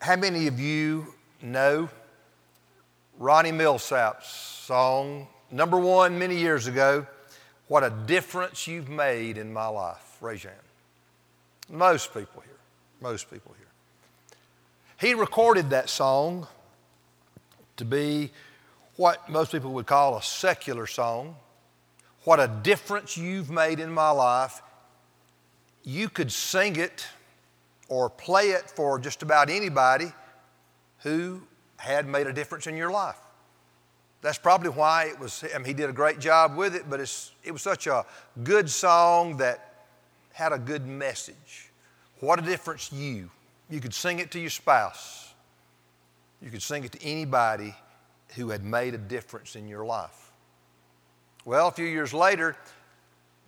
How many of you know Ronnie Milsap's song, number one many years ago, What a Difference You've Made in My Life? Raise your hand. Most people here. Most people here. He recorded that song to be what most people would call a secular song. What a difference you've made in my life. You could sing it or play it for just about anybody who had made a difference in your life. That's probably why it was, I mean, he did a great job with it, but it was such a good song that had a good message. What a difference you. You could sing it to your spouse. You could sing it to anybody who had made a difference in your life. Well, a few years later,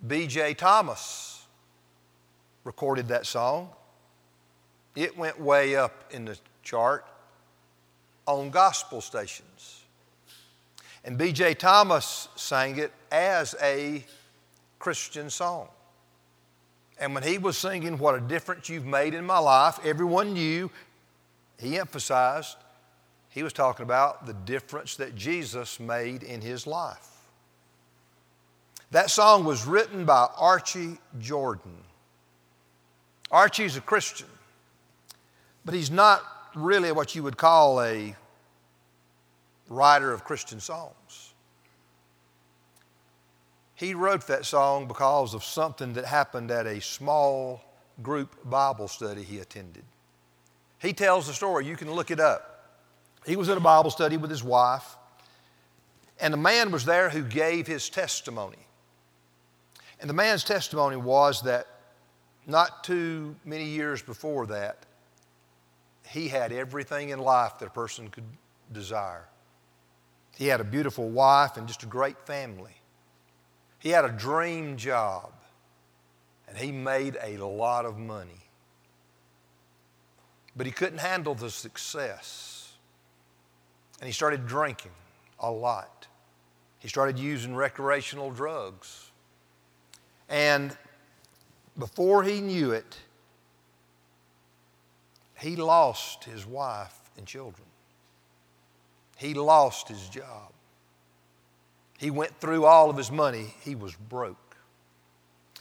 B.J. Thomas recorded that song. It went way up in the chart on gospel stations. And B.J. Thomas sang it as a Christian song. And when he was singing, What a Difference You've Made in My Life, everyone knew, he emphasized, he was talking about the difference that Jesus made in his life. That song was written by Archie Jordan. Archie's a Christian, but he's not really what you would call a writer of Christian songs. He wrote that song because of something that happened at a small group Bible study he attended. He tells the story, you can look it up. He was at a Bible study with his wife, and a man was there who gave his testimony. And the man's testimony was that not too many years before that, he had everything in life that a person could desire. He had a beautiful wife and just a great family. He had a dream job, and he made a lot of money. But he couldn't handle the success. And he started drinking a lot. He started using recreational drugs. And before he knew it, he lost his wife and children. He lost his job. He went through all of his money. He was broke.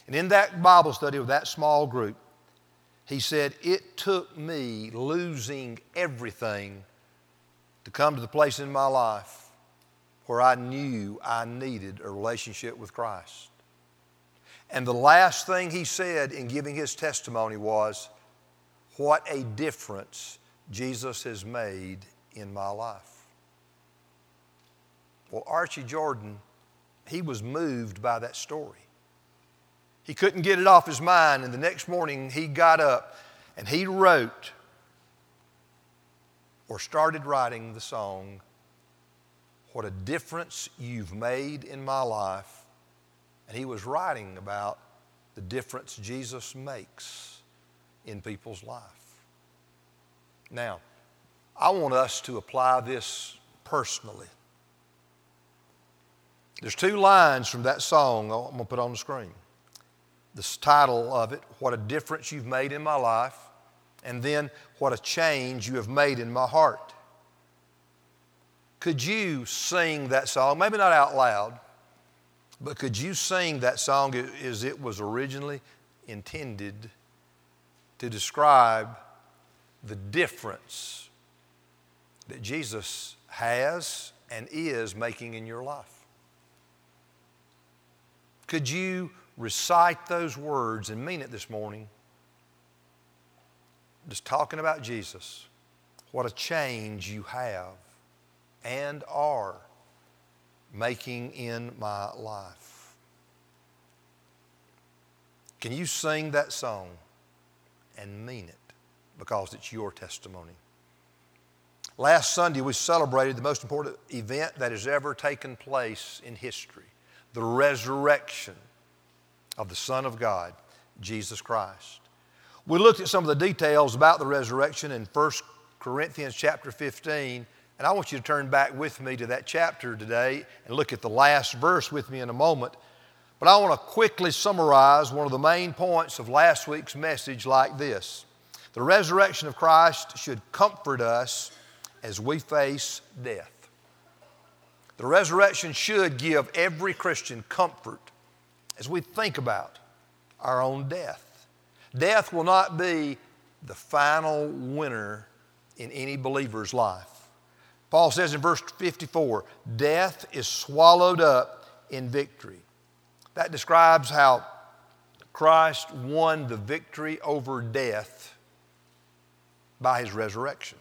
And in that Bible study with that small group, he said, It took me losing everything to come to the place in my life where I knew I needed a relationship with Christ. And the last thing he said in giving his testimony was, what a difference Jesus has made in my life. Well, Archie Jordan, he was moved by that story. He couldn't get it off his mind, and the next morning he got up and he wrote or started writing the song, What a Difference You've Made in My Life. And he was writing about the difference Jesus makes in people's life. Now, I want us to apply this personally. There's two lines from that song I'm going to put on the screen. The title of it, What a Difference You've Made in My Life, and then What a Change You Have Made in My Heart. Could you sing that song? Maybe not out loud, but could you sing that song as it was originally intended to describe the difference that Jesus has and is making in your life. Could you recite those words and mean it this morning? Just talking about Jesus, what a change you have and are making in my life. Can you sing that song? And mean it because it's your testimony. Last Sunday, we celebrated the most important event that has ever taken place in history the resurrection of the Son of God, Jesus Christ. We looked at some of the details about the resurrection in 1 Corinthians chapter 15, and I want you to turn back with me to that chapter today and look at the last verse with me in a moment. But I want to quickly summarize one of the main points of last week's message like this The resurrection of Christ should comfort us as we face death. The resurrection should give every Christian comfort as we think about our own death. Death will not be the final winner in any believer's life. Paul says in verse 54 death is swallowed up in victory. That describes how Christ won the victory over death by his resurrection.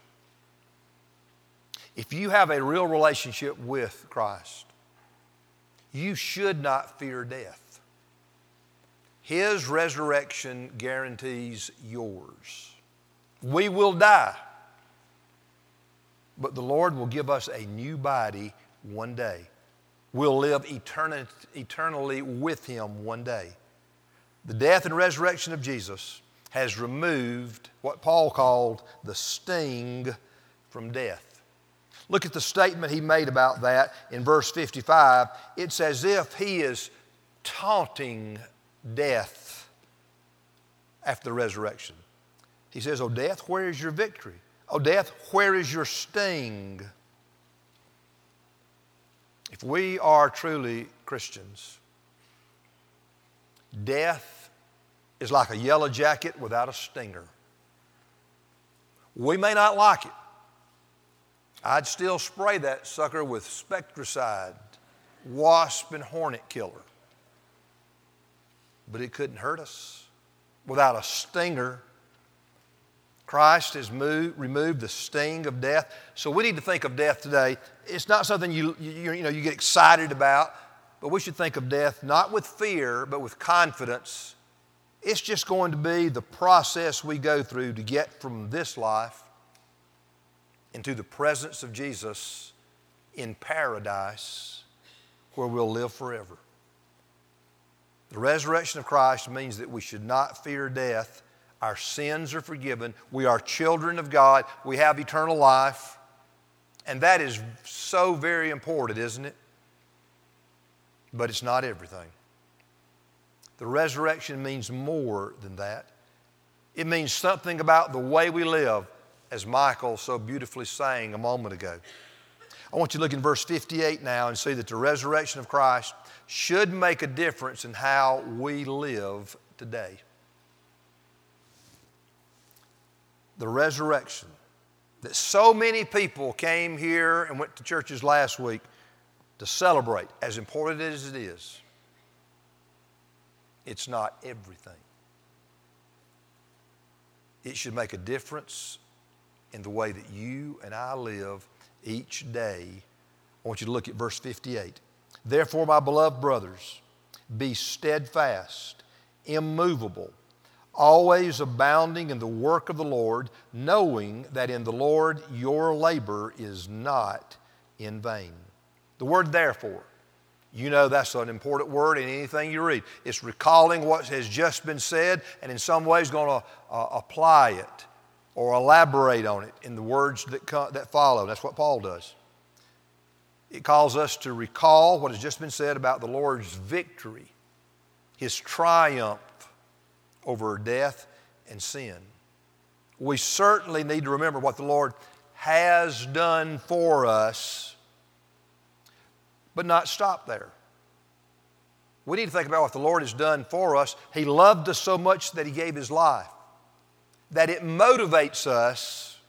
If you have a real relationship with Christ, you should not fear death. His resurrection guarantees yours. We will die but the Lord will give us a new body one day. We'll live eternally with Him one day. The death and resurrection of Jesus has removed what Paul called the sting from death. Look at the statement he made about that in verse 55. It's as if he is taunting death after the resurrection. He says, Oh, death, where is your victory? Oh, death, where is your sting? If we are truly Christians, death is like a yellow jacket without a stinger. We may not like it. I'd still spray that sucker with Spectracide, wasp and hornet killer. But it couldn't hurt us. Without a stinger, Christ has moved, removed the sting of death. So we need to think of death today. It's not something you, you, you, know, you get excited about, but we should think of death not with fear, but with confidence. It's just going to be the process we go through to get from this life into the presence of Jesus in paradise where we'll live forever. The resurrection of Christ means that we should not fear death our sins are forgiven. We are children of God. We have eternal life. And that is so very important, isn't it? But it's not everything. The resurrection means more than that. It means something about the way we live, as Michael so beautifully sang a moment ago. I want you to look in verse 58 now and see that the resurrection of Christ should make a difference in how we live today. The resurrection that so many people came here and went to churches last week to celebrate, as important as it is, it's not everything. It should make a difference in the way that you and I live each day. I want you to look at verse 58. Therefore, my beloved brothers, be steadfast, immovable always abounding in the work of the Lord, knowing that in the Lord your labor is not in vain. The word therefore, you know that's an important word in anything you read. It's recalling what has just been said and in some ways going to uh, apply it or elaborate on it in the words that, come, that follow. That's what Paul does. It calls us to recall what has just been said about the Lord's victory, his triumph over death and sin. We certainly need to remember what the Lord has done for us, but not stop there. We need to think about what the Lord has done for us. He loved us so much that He gave His life, that it motivates us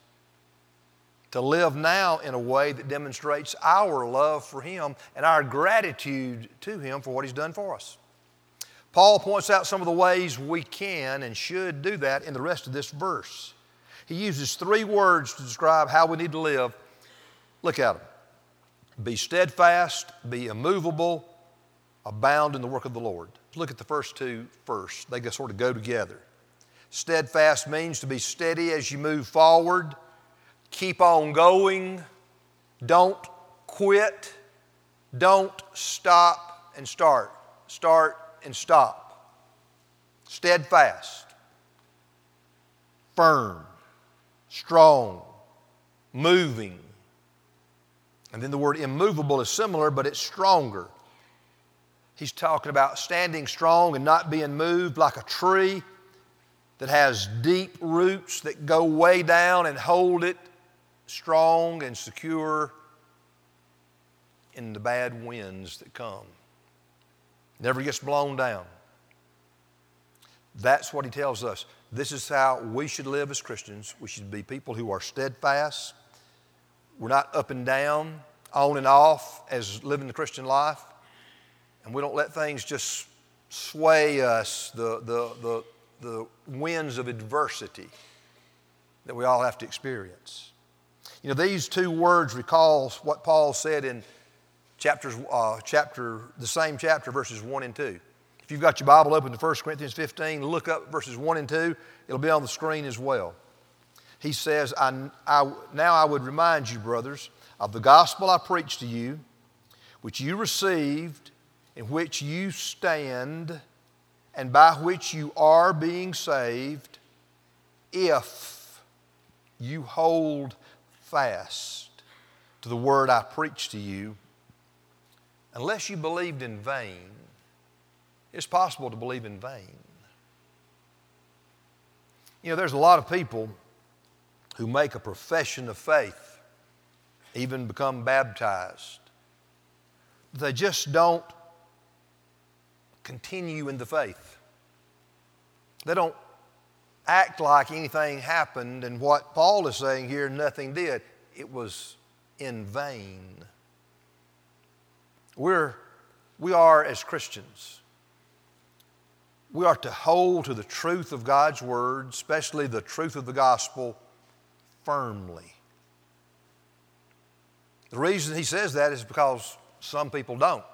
to live now in a way that demonstrates our love for Him and our gratitude to Him for what He's done for us. Paul points out some of the ways we can and should do that in the rest of this verse. He uses three words to describe how we need to live. Look at them be steadfast, be immovable, abound in the work of the Lord. Look at the first two first. They sort of go together. Steadfast means to be steady as you move forward, keep on going, don't quit, don't stop and start. Start and stop. Steadfast, firm, strong, moving. And then the word immovable is similar, but it's stronger. He's talking about standing strong and not being moved like a tree that has deep roots that go way down and hold it strong and secure in the bad winds that come. Never gets blown down. That's what he tells us. This is how we should live as Christians. We should be people who are steadfast. We're not up and down, on and off as living the Christian life. And we don't let things just sway us, the, the, the, the winds of adversity that we all have to experience. You know, these two words recalls what Paul said in chapters, uh, chapter, the same chapter, verses 1 and 2. If you've got your Bible open to 1 Corinthians 15, look up verses 1 and 2. It'll be on the screen as well. He says, I, I, Now I would remind you, brothers, of the gospel I preached to you, which you received, in which you stand, and by which you are being saved, if you hold fast to the word I preached to you, unless you believed in vain. It's possible to believe in vain. You know, there's a lot of people who make a profession of faith, even become baptized. They just don't continue in the faith. They don't act like anything happened, and what Paul is saying here, nothing did. It was in vain. We're, we are, as Christians, we are to hold to the truth of God's Word, especially the truth of the gospel, firmly. The reason he says that is because some people don't.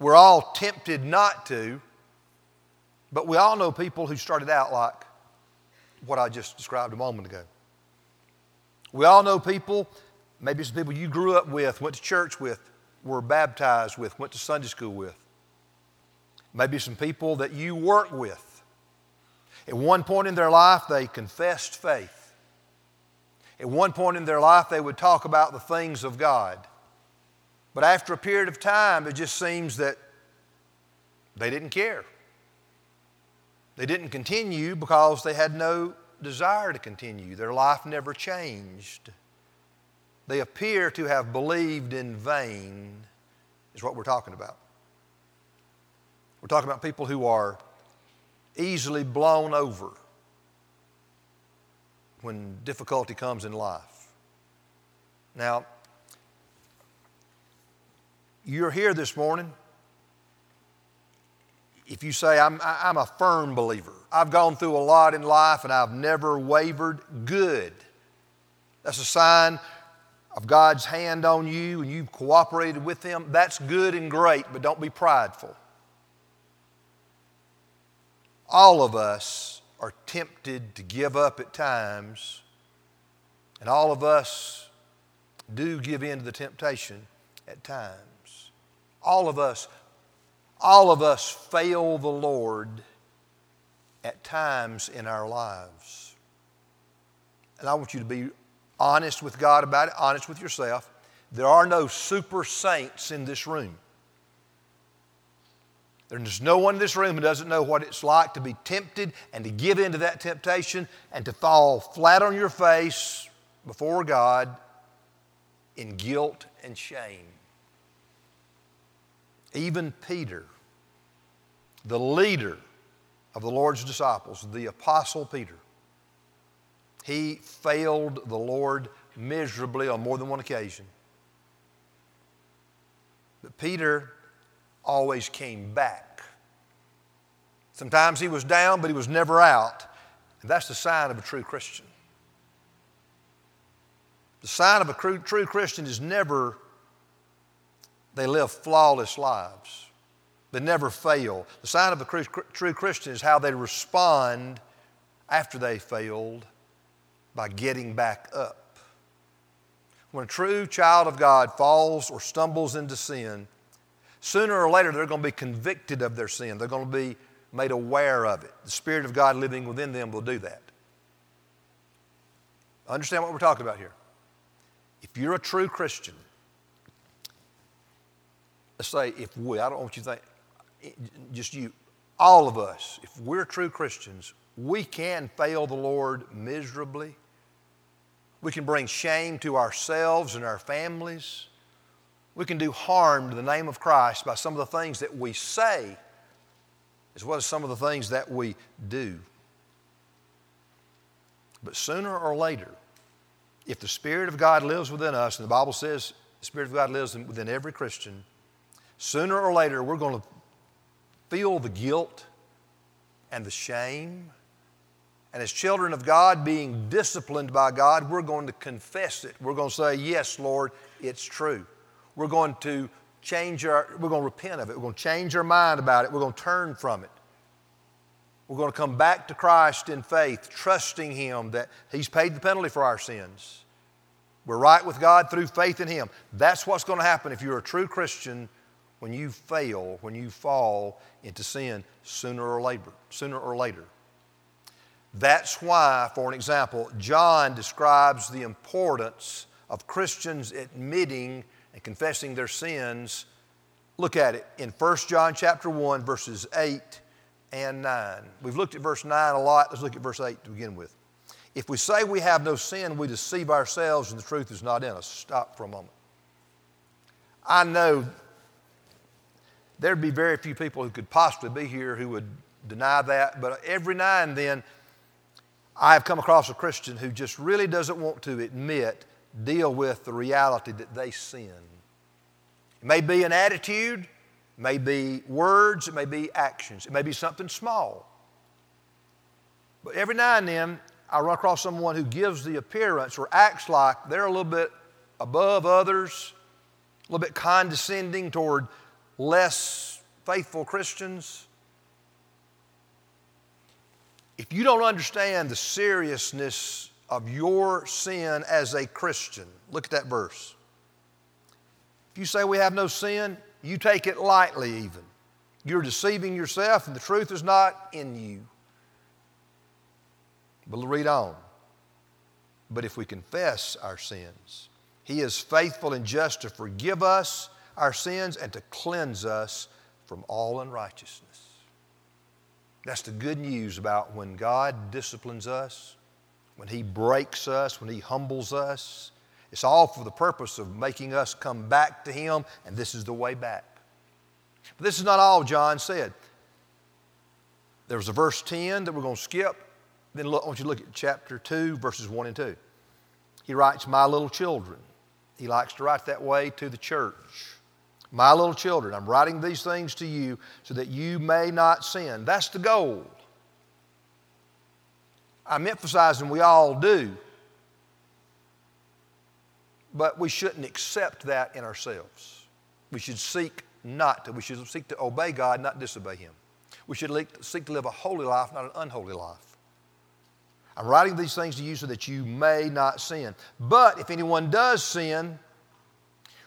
We're all tempted not to, but we all know people who started out like what I just described a moment ago. We all know people, maybe some people you grew up with, went to church with, were baptized with, went to Sunday school with maybe some people that you work with. At one point in their life, they confessed faith. At one point in their life, they would talk about the things of God. But after a period of time, it just seems that they didn't care. They didn't continue because they had no desire to continue. Their life never changed. They appear to have believed in vain, is what we're talking about. We're talking about people who are easily blown over when difficulty comes in life. Now, you're here this morning. If you say, I'm, I'm a firm believer, I've gone through a lot in life and I've never wavered, good. That's a sign of God's hand on you and you've cooperated with Him. That's good and great, but don't be prideful all of us are tempted to give up at times, and all of us do give in to the temptation at times. All of us, all of us fail the Lord at times in our lives. And I want you to be honest with God about it, honest with yourself. There are no super saints in this room. There's no one in this room who doesn't know what it's like to be tempted and to give in to that temptation and to fall flat on your face before God in guilt and shame. Even Peter, the leader of the Lord's disciples, the Apostle Peter, he failed the Lord miserably on more than one occasion. But Peter always came back. Sometimes he was down, but he was never out. And that's the sign of a true Christian. The sign of a true, Christian is never they live flawless lives. They never fail. The sign of a true Christian is how they respond after they failed by getting back up. When a true child of God falls or stumbles into sin, Sooner or later, they're going to be convicted of their sin. They're going to be made aware of it. The Spirit of God living within them will do that. Understand what we're talking about here. If you're a true Christian, let's say if we, I don't want you to think, just you, all of us, if we're true Christians, we can fail the Lord miserably. We can bring shame to ourselves and our families. We can do harm to the name of Christ by some of the things that we say, as well as some of the things that we do. But sooner or later, if the Spirit of God lives within us, and the Bible says the Spirit of God lives within every Christian, sooner or later we're going to feel the guilt and the shame. And as children of God, being disciplined by God, we're going to confess it. We're going to say, Yes, Lord, it's true. We're going to change our, we're going to repent of it. We're going to change our mind about it. We're going to turn from it. We're going to come back to Christ in faith, trusting Him that He's paid the penalty for our sins. We're right with God through faith in Him. That's what's going to happen if you're a true Christian when you fail, when you fall into sin sooner or later. Sooner or later. That's why, for an example, John describes the importance of Christians admitting and confessing their sins. Look at it in 1 John chapter 1 verses 8 and 9. We've looked at verse 9 a lot. Let's look at verse 8 to begin with. If we say we have no sin, we deceive ourselves and the truth is not in us. Stop for a moment. I know there'd be very few people who could possibly be here who would deny that, but every now and then I have come across a Christian who just really doesn't want to admit, deal with the reality that they sin. It may be an attitude, it may be words, it may be actions, it may be something small. But every now and then, I run across someone who gives the appearance or acts like they're a little bit above others, a little bit condescending toward less faithful Christians. If you don't understand the seriousness of your sin as a Christian, look at that verse. If you say we have no sin, you take it lightly, even. You're deceiving yourself, and the truth is not in you. But read on. But if we confess our sins, He is faithful and just to forgive us our sins and to cleanse us from all unrighteousness. That's the good news about when God disciplines us, when He breaks us, when He humbles us. It's all for the purpose of making us come back to Him, and this is the way back. But this is not all John said. There was a verse 10 that we're going to skip. Then look, I want you to look at chapter 2, verses 1 and 2. He writes, My little children. He likes to write that way to the church. My little children, I'm writing these things to you so that you may not sin. That's the goal. I'm emphasizing we all do, but we shouldn't accept that in ourselves. We should seek not to. We should seek to obey God, not disobey Him. We should seek to live a holy life, not an unholy life. I'm writing these things to you so that you may not sin. But if anyone does sin,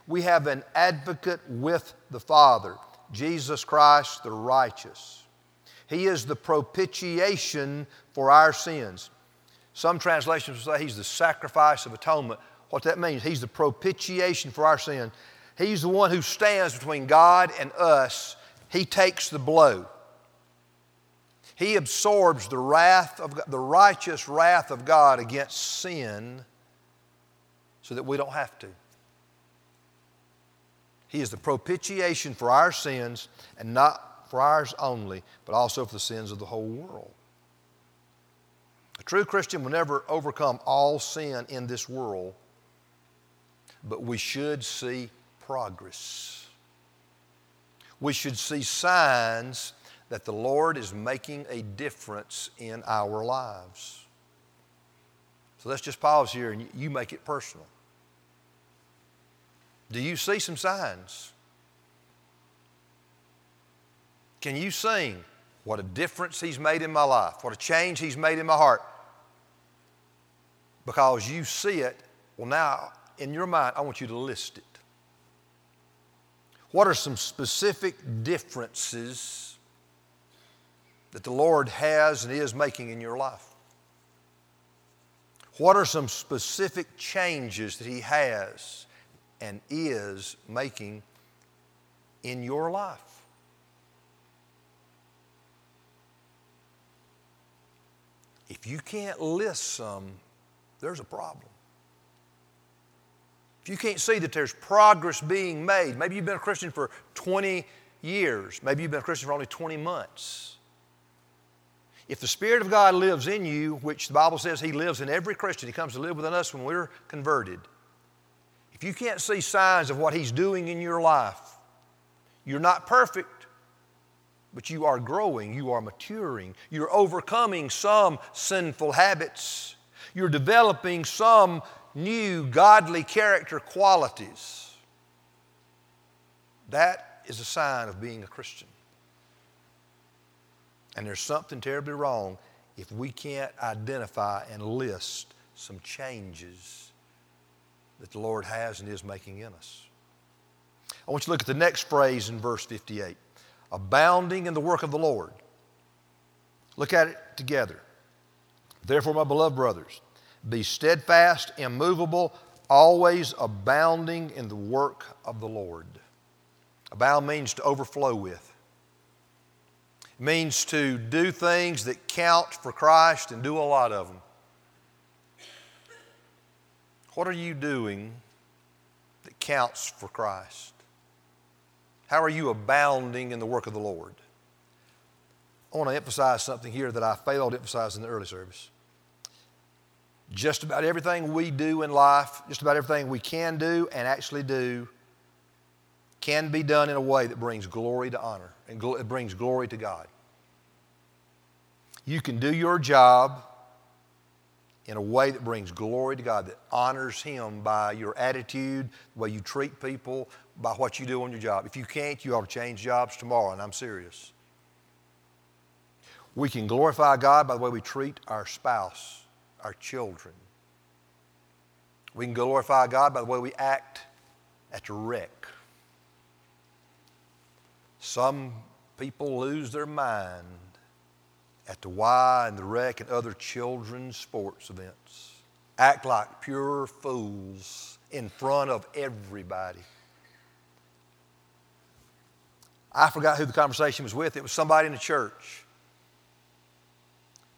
we have an advocate with the Father, Jesus Christ the righteous. He is the propitiation for our sins. Some translations say he's the sacrifice of atonement. What that means, he's the propitiation for our sin. He's the one who stands between God and us. He takes the blow. He absorbs the wrath of the righteous wrath of God against sin so that we don't have to. He is the propitiation for our sins, and not for ours only, but also for the sins of the whole world. A true Christian will never overcome all sin in this world, but we should see progress. We should see signs that the Lord is making a difference in our lives. So let's just pause here and you make it personal. Do you see some signs? Can you sing what a difference He's made in my life, what a change He's made in my heart? Because you see it, well, now in your mind, I want you to list it. What are some specific differences that the Lord has and is making in your life? What are some specific changes that He has and is making in your life. If you can't list some, there's a problem. If you can't see that there's progress being made, maybe you've been a Christian for 20 years, maybe you've been a Christian for only 20 months. If the Spirit of God lives in you, which the Bible says He lives in every Christian, He comes to live within us when we're converted. If you can't see signs of what He's doing in your life, you're not perfect, but you are growing, you are maturing, you're overcoming some sinful habits, you're developing some new godly character qualities. That is a sign of being a Christian. And there's something terribly wrong if we can't identify and list some changes that the Lord has and is making in us. I want you to look at the next phrase in verse 58 abounding in the work of the Lord. Look at it together. Therefore, my beloved brothers, be steadfast, immovable, always abounding in the work of the Lord. Abound means to overflow with. It means to do things that count for Christ and do a lot of them. What are you doing that counts for Christ? How are you abounding in the work of the Lord? I want to emphasize something here that I failed to emphasize in the early service. Just about everything we do in life, just about everything we can do and actually do, can be done in a way that brings glory to honor and it brings glory to God. You can do your job in a way that brings glory to God, that honors Him by your attitude, the way you treat people, by what you do on your job. If you can't, you ought to change jobs tomorrow, and I'm serious. We can glorify God by the way we treat our spouse our children. We can glorify God by the way we act at the rec. Some people lose their mind at the Y and the rec and other children's sports events. Act like pure fools in front of everybody. I forgot who the conversation was with. It was somebody in the church.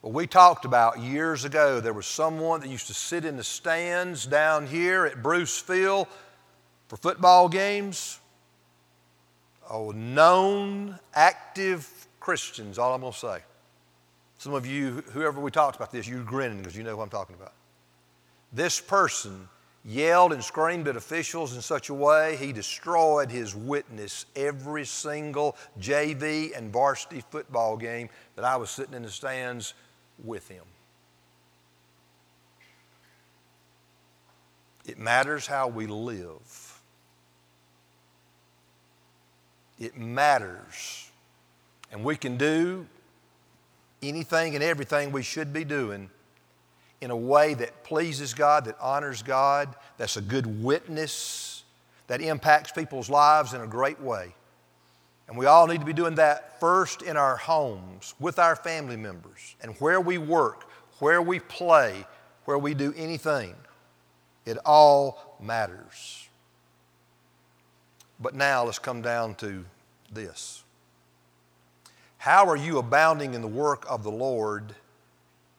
Well, we talked about years ago, there was someone that used to sit in the stands down here at Bruce Field for football games. Oh, known, active Christians, all I'm going to say. Some of you, whoever we talked about this, you're grinning because you know what I'm talking about. This person yelled and screamed at officials in such a way he destroyed his witness every single JV and varsity football game that I was sitting in the stands with Him. It matters how we live. It matters. And we can do anything and everything we should be doing in a way that pleases God, that honors God, that's a good witness, that impacts people's lives in a great way. And we all need to be doing that first in our homes, with our family members, and where we work, where we play, where we do anything. It all matters. But now let's come down to this. How are you abounding in the work of the Lord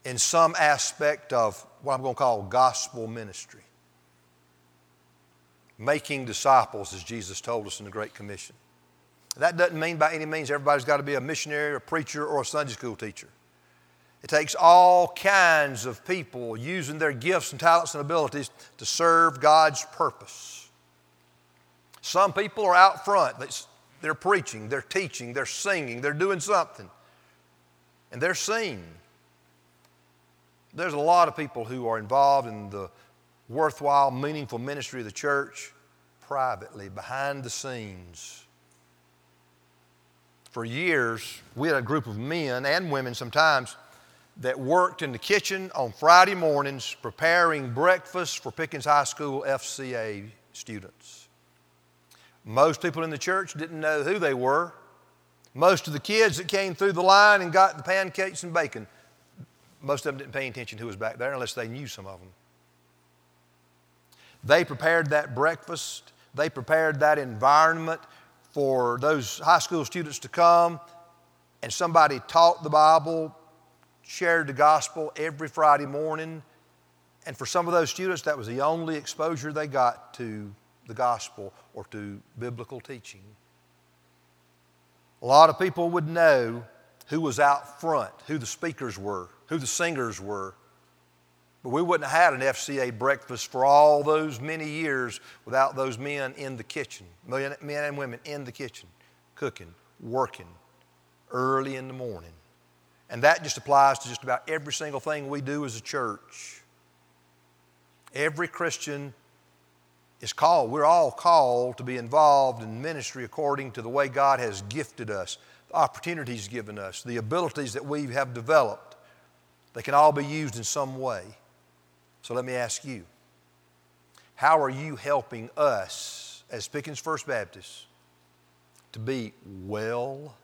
in some aspect of what I'm going to call gospel ministry? Making disciples, as Jesus told us in the Great Commission. That doesn't mean by any means everybody's got to be a missionary, a preacher, or a Sunday school teacher. It takes all kinds of people using their gifts and talents and abilities to serve God's purpose. Some people are out front, they're preaching, they're teaching, they're singing, they're doing something, and they're seen. There's a lot of people who are involved in the worthwhile, meaningful ministry of the church privately, behind the scenes for years, we had a group of men and women sometimes that worked in the kitchen on Friday mornings preparing breakfast for Pickens High School FCA students. Most people in the church didn't know who they were. Most of the kids that came through the line and got the pancakes and bacon, most of them didn't pay attention who was back there unless they knew some of them. They prepared that breakfast, they prepared that environment for those high school students to come and somebody taught the Bible shared the gospel every Friday morning. And for some of those students, that was the only exposure they got to the gospel or to biblical teaching. A lot of people would know who was out front, who the speakers were, who the singers were. But we wouldn't have had an FCA breakfast for all those many years without those men in the kitchen, men and women in the kitchen, cooking, working early in the morning. And that just applies to just about every single thing we do as a church. Every Christian is called, we're all called to be involved in ministry according to the way God has gifted us, the opportunities given us, the abilities that we have developed. They can all be used in some way. So let me ask you how are you helping us as Pickens First Baptist to be well,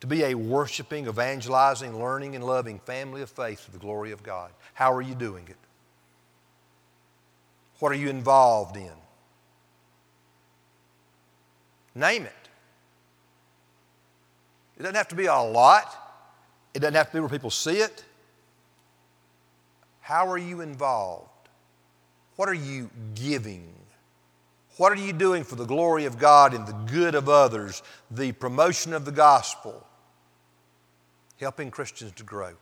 to be a worshiping, evangelizing, learning, and loving family of faith for the glory of God? How are you doing it? What are you involved in? Name it. It doesn't have to be a lot, it doesn't have to be where people see it. How are you involved? What are you giving? What are you doing for the glory of God and the good of others, the promotion of the gospel, helping Christians to grow?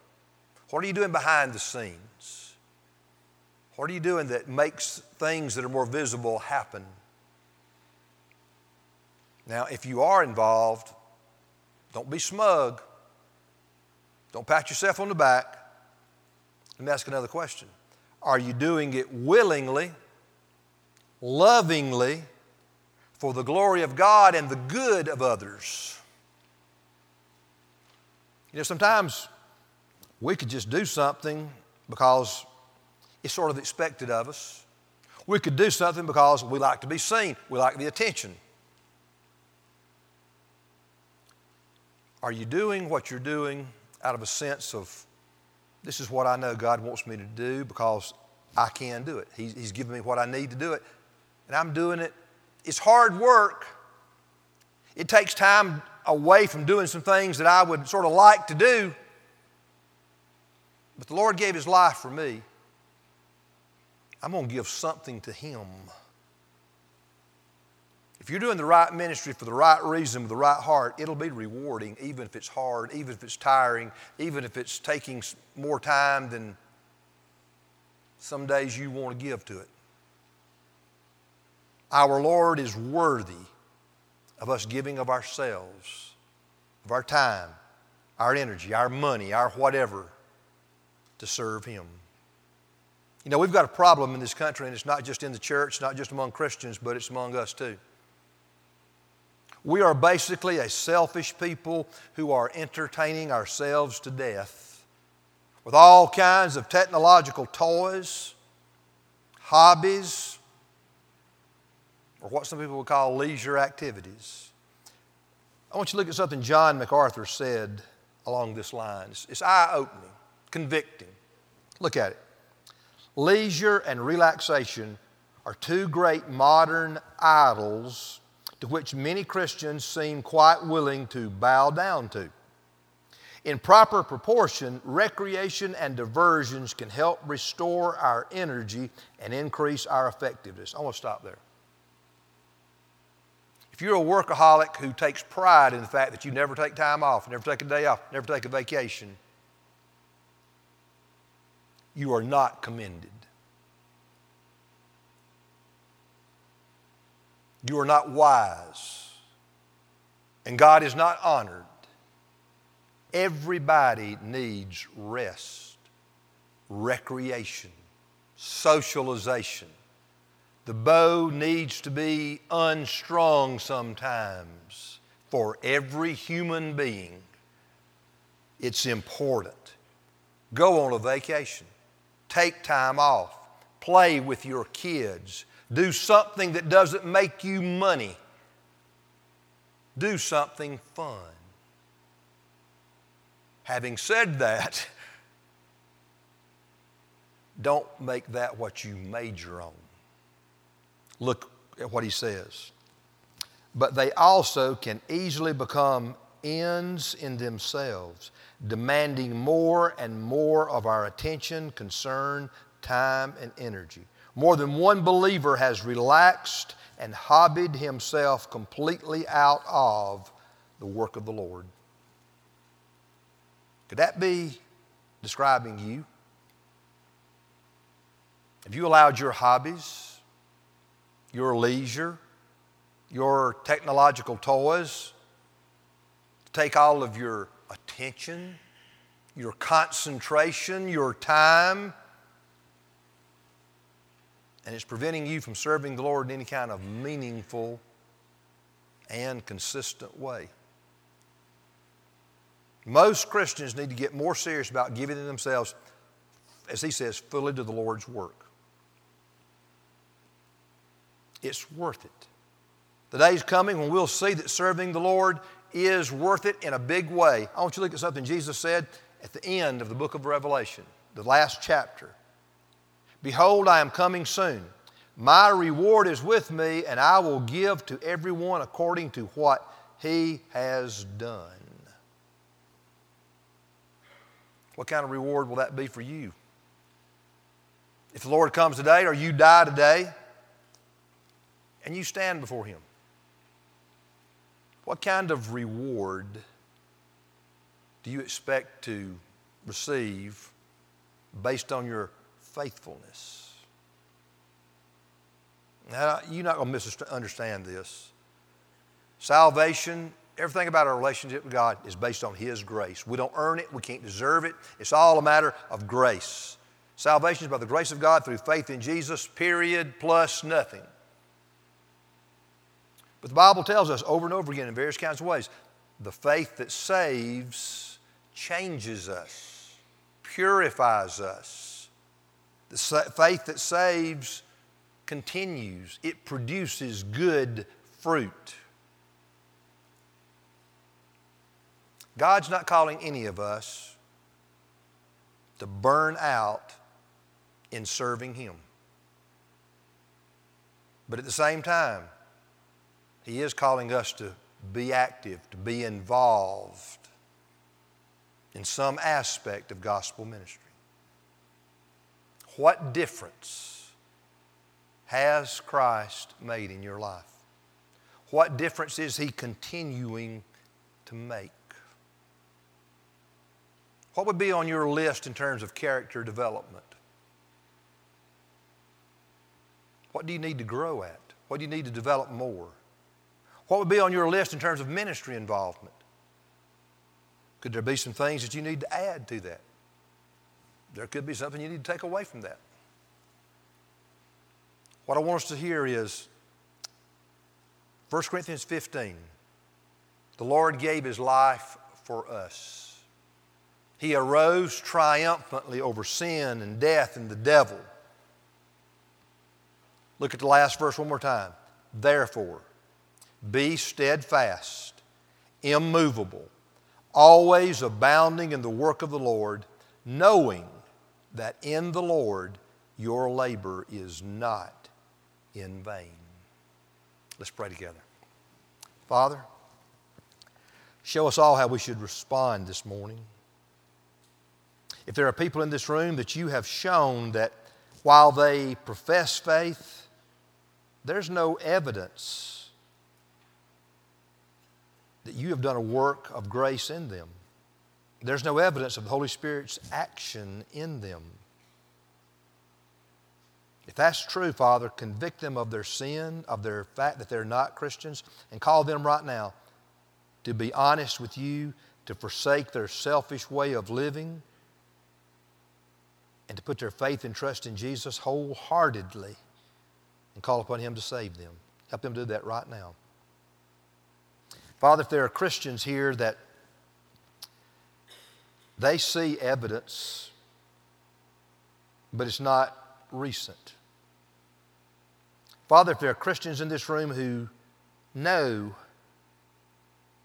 What are you doing behind the scenes? What are you doing that makes things that are more visible happen? Now, if you are involved, don't be smug. Don't pat yourself on the back. Let me ask another question Are you doing it willingly, lovingly, for the glory of God and the good of others? You know, sometimes we could just do something because it's sort of expected of us. We could do something because we like to be seen, we like the attention. Are you doing what you're doing out of a sense of, this is what I know God wants me to do because I can do it? He's, he's given me what I need to do it, and I'm doing it. It's hard work. It takes time away from doing some things that I would sort of like to do. But the Lord gave His life for me. I'm going to give something to Him. If you're doing the right ministry for the right reason, with the right heart, it'll be rewarding, even if it's hard, even if it's tiring, even if it's taking more time than some days you want to give to it. Our Lord is worthy of us giving of ourselves, of our time, our energy, our money, our whatever to serve Him. You know, we've got a problem in this country, and it's not just in the church, not just among Christians, but it's among us too. We are basically a selfish people who are entertaining ourselves to death with all kinds of technological toys, hobbies, or what some people would call leisure activities. I want you to look at something John MacArthur said along this line. It's, it's eye opening, convicting. Look at it. Leisure and relaxation are two great modern idols to which many Christians seem quite willing to bow down to. In proper proportion, recreation and diversions can help restore our energy and increase our effectiveness. I want to stop there. If you're a workaholic who takes pride in the fact that you never take time off, never take a day off, never take a vacation, you are not commended. You are not wise. And God is not honored. Everybody needs rest, recreation, socialization. The bow needs to be unstrung sometimes for every human being. It's important. Go on a vacation, take time off, play with your kids do something that doesn't make you money. Do something fun. Having said that, don't make that what you major on. Look at what he says. But they also can easily become ends in themselves, demanding more and more of our attention, concern, time, and energy. More than one believer has relaxed and hobbied himself completely out of the work of the Lord. Could that be describing you? Have you allowed your hobbies, your leisure, your technological toys to take all of your attention, your concentration, your time, and it's preventing you from serving the Lord in any kind of meaningful and consistent way. Most Christians need to get more serious about giving themselves, as he says, fully to the Lord's work. It's worth it. The day's coming when we'll see that serving the Lord is worth it in a big way. I want you to look at something Jesus said at the end of the book of Revelation, the last chapter. Behold, I am coming soon. My reward is with me, and I will give to everyone according to what he has done. What kind of reward will that be for you? If the Lord comes today or you die today and you stand before Him, what kind of reward do you expect to receive based on your faithfulness? Now, you're not going to misunderstand this. Salvation, everything about our relationship with God is based on His grace. We don't earn it, we can't deserve it. It's all a matter of grace. Salvation is by the grace of God through faith in Jesus, period, plus nothing. But the Bible tells us over and over again in various kinds of ways the faith that saves changes us, purifies us. The faith that saves continues, it produces good fruit. God's not calling any of us to burn out in serving Him. But at the same time, he is calling us to be active, to be involved in some aspect of gospel ministry. What difference has Christ made in your life? What difference is He continuing to make? What would be on your list in terms of character development? What do you need to grow at? What do you need to develop more? What would be on your list in terms of ministry involvement? Could there be some things that you need to add to that? There could be something you need to take away from that. What I want us to hear is 1 Corinthians 15. The Lord gave his life for us. He arose triumphantly over sin and death and the devil. Look at the last verse one more time. Therefore, be steadfast, immovable, always abounding in the work of the Lord, knowing that in the Lord your labor is not in vain. Let's pray together. Father, show us all how we should respond this morning. If there are people in this room that you have shown that while they profess faith, there's no evidence that you have done a work of grace in them. There's no evidence of the Holy Spirit's action in them. If that's true, Father, convict them of their sin, of their fact that they're not Christians, and call them right now to be honest with you, to forsake their selfish way of living, and to put their faith and trust in Jesus wholeheartedly and call upon Him to save them. Help them do that right now. Father, if there are Christians here that they see evidence, but it's not recent. Father, if there are Christians in this room who know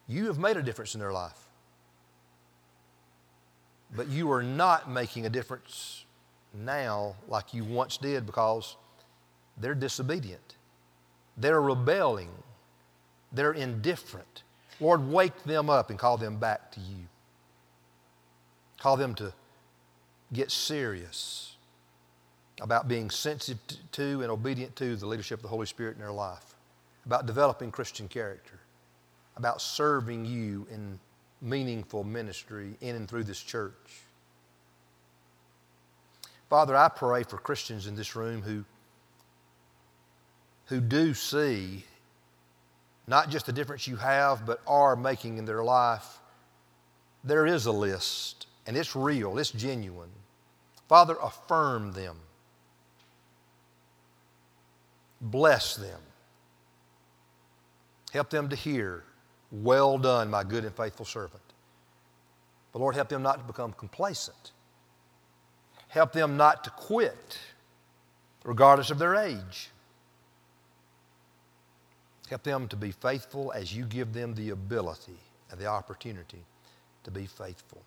you have made a difference in their life, but you are not making a difference now like you once did because they're disobedient, they're rebelling, they're indifferent, Lord, wake them up and call them back to you. Call them to get serious about being sensitive to and obedient to the leadership of the Holy Spirit in their life, about developing Christian character, about serving you in meaningful ministry in and through this church. Father, I pray for Christians in this room who, who do see not just the difference you have, but are making in their life. There is a list, and it's real, it's genuine. Father, affirm them, bless them, help them to hear, Well done, my good and faithful servant. But Lord, help them not to become complacent. Help them not to quit, regardless of their age. Help them to be faithful as you give them the ability and the opportunity to be faithful.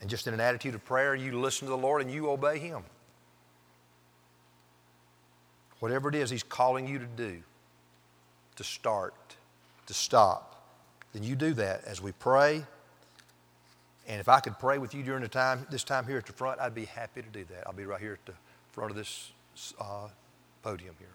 And just in an attitude of prayer, you listen to the Lord and you obey Him. Whatever it is He's calling you to do, to start, to stop, then you do that as we pray. And if I could pray with you during the time, this time here at the front, I'd be happy to do that. I'll be right here at the front of this uh, podium here.